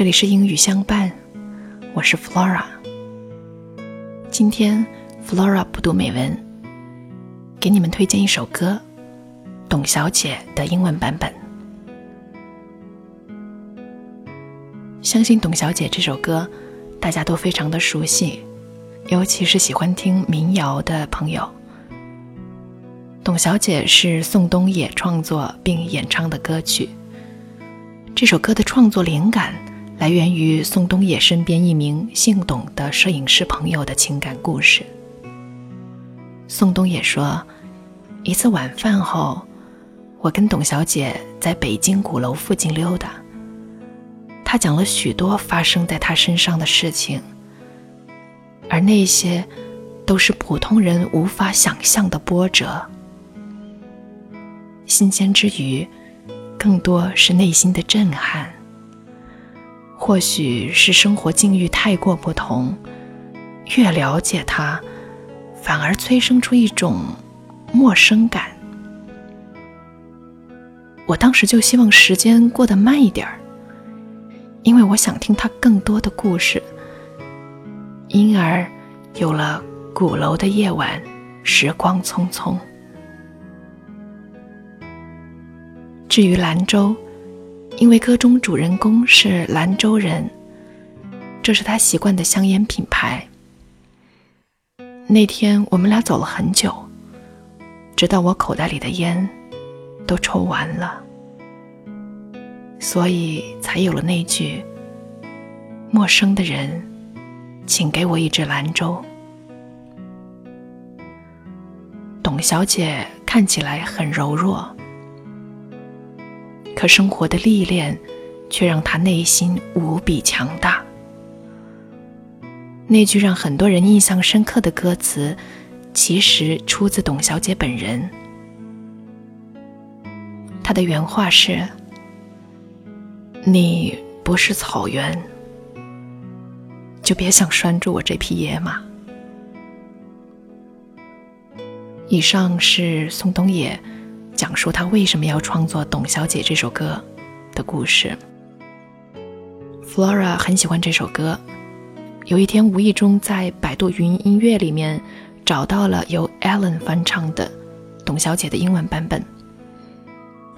这里是英语相伴，我是 Flora。今天 Flora 不读美文，给你们推荐一首歌，董小姐的英文版本。相信董小姐这首歌大家都非常的熟悉，尤其是喜欢听民谣的朋友。董小姐是宋冬野创作并演唱的歌曲。这首歌的创作灵感来源于宋冬野身边一名姓董的摄影师朋友的情感故事。宋冬野说：“一次晚饭后，我跟董小姐在北京鼓楼附近溜达，她讲了许多发生在她身上的事情，而那些都是普通人无法想象的波折。新鲜之余。”更多是内心的震撼，或许是生活境遇太过不同，越了解他，反而催生出一种陌生感。我当时就希望时间过得慢一点儿，因为我想听他更多的故事，因而有了鼓楼的夜晚，时光匆匆。至于兰州，因为歌中主人公是兰州人，这是他习惯的香烟品牌。那天我们俩走了很久，直到我口袋里的烟都抽完了，所以才有了那句：“陌生的人，请给我一支兰州。”董小姐看起来很柔弱。可生活的历练，却让他内心无比强大。那句让很多人印象深刻的歌词，其实出自董小姐本人。她的原话是：“你不是草原，就别想拴住我这匹野马。”以上是宋冬野。讲述他为什么要创作《董小姐》这首歌的故事。Flora 很喜欢这首歌，有一天无意中在百度云音乐里面找到了由 Alan 翻唱的《董小姐》的英文版本，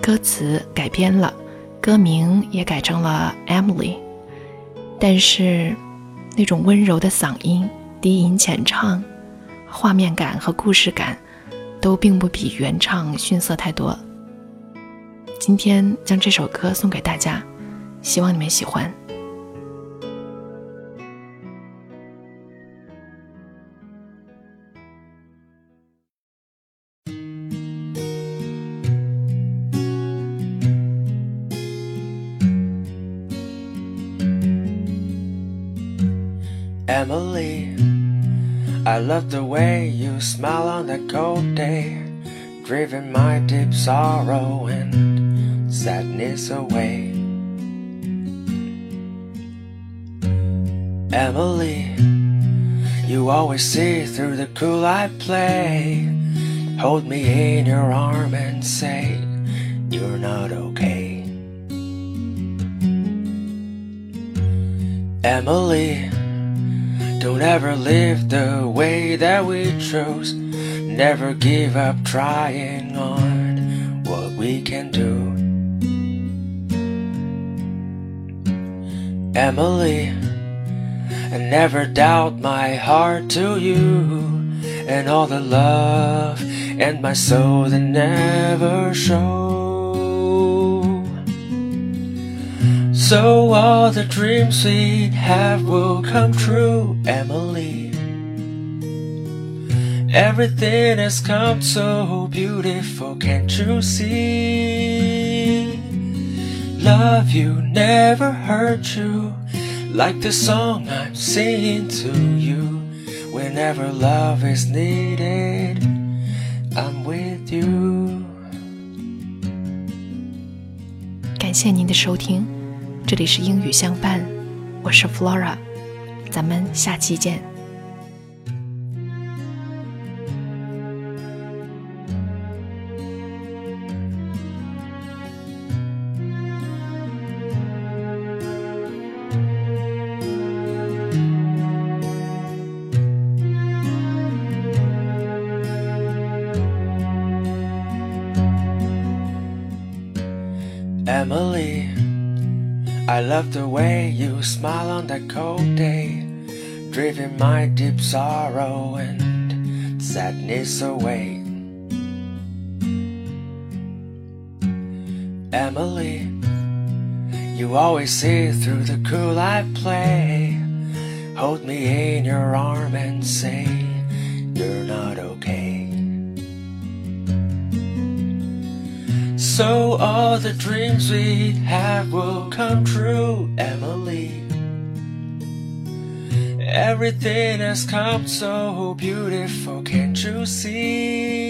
歌词改编了，歌名也改成了 Emily，但是那种温柔的嗓音、低吟浅唱、画面感和故事感。都并不比原唱逊色太多。今天将这首歌送给大家，希望你们喜欢。Emily。I love the way you smile on that cold day, driving my deep sorrow and sadness away. Emily, you always see through the cool I play. Hold me in your arm and say, You're not okay. Emily, don't ever live the way that we chose. Never give up trying on what we can do. Emily, and never doubt my heart to you and all the love and my soul that never shows. So all the dreams we have will come true, Emily. Everything has come so beautiful, can't you see? Love you never hurt you, like the song I'm singing to you. Whenever love is needed, I'm with you. 感谢您的收听。 这里是英语相伴我是 flora 咱们下期见。Emily I love the way you smile on that cold day, driving my deep sorrow and sadness away. Emily, you always see through the cool I play. Hold me in your arm So all the dreams we have will come true, Emily. Everything has come so beautiful, can't you see?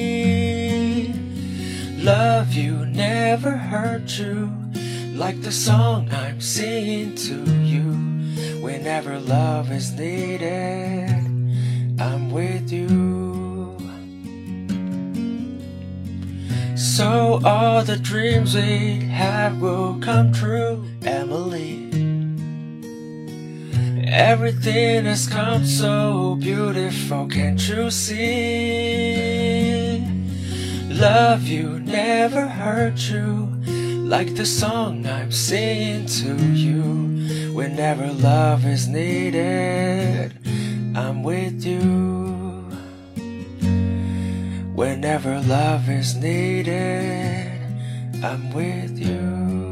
Love you never hurt you, like the song I'm singing to you. Whenever love is needed, I'm with you. So all the dreams we have will come true, Emily. Everything has come so beautiful, can't you see? Love you never hurt you, like the song I'm singing to you. Whenever love is needed, I'm with you. Whenever love is needed, I'm with you.